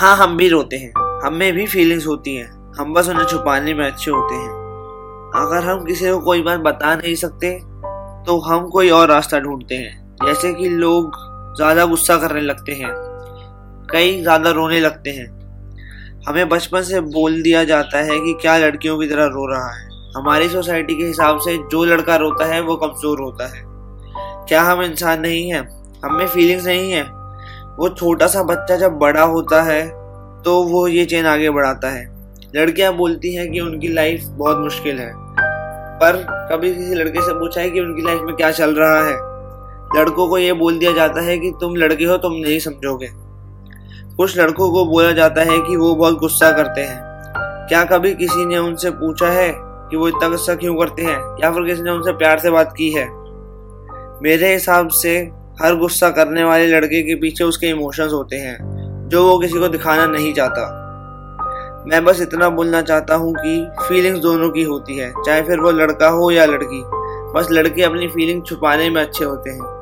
हाँ हम भी रोते हैं। हमें भी फीलिंग्स होती हैं। हम बस उन्हें छुपाने में अच्छे होते हैं। अगर हम किसी को कोई बात बता नहीं सकते तो हम कोई और रास्ता ढूंढते हैं। जैसे कि लोग ज़्यादा गुस्सा करने लगते हैं। कई ज़्यादा रोने लगते हैं। हमें बचपन से बोल दिया जाता है कि क्या लड़कियों की तरह रो रहा है। हमारी सोसाइटी के हिसाब से जो लड़का रोता है, वो कमज़ोर होता है। क्या हम इंसान नहीं हैं? हमें फीलिंग्स नहीं है। वो छोटा सा बच्चा जब बड़ा होता है तो वो ये चेन आगे बढ़ाता है। लड़कियाँ बोलती हैं कि उनकी लाइफ बहुत मुश्किल है। पर कभी किसी लड़के से पूछा है कि उनकी लाइफ में क्या चल रहा है? लड़कों को ये बोल दिया जाता है कि तुम लड़के हो, तुम नहीं समझोगे। कुछ लड़कों को बोला जाता है कि वो बहुत गुस्सा करते हैं। क्या कभी किसी ने उनसे पूछा है कि वो इतना गुस्सा क्यों करते हैं? या फिर किसी ने उनसे प्यार से बात की है? मेरे हिसाब से हर गुस्सा करने वाले लड़के के पीछे उसके इमोशंस होते हैं, जो वो किसी को दिखाना नहीं चाहता। मैं बस इतना बोलना चाहता हूँ कि फीलिंग्स दोनों की होती है, चाहे फिर वो लड़का हो या लड़की। बस लड़के अपनी फीलिंग छुपाने में अच्छे होते हैं।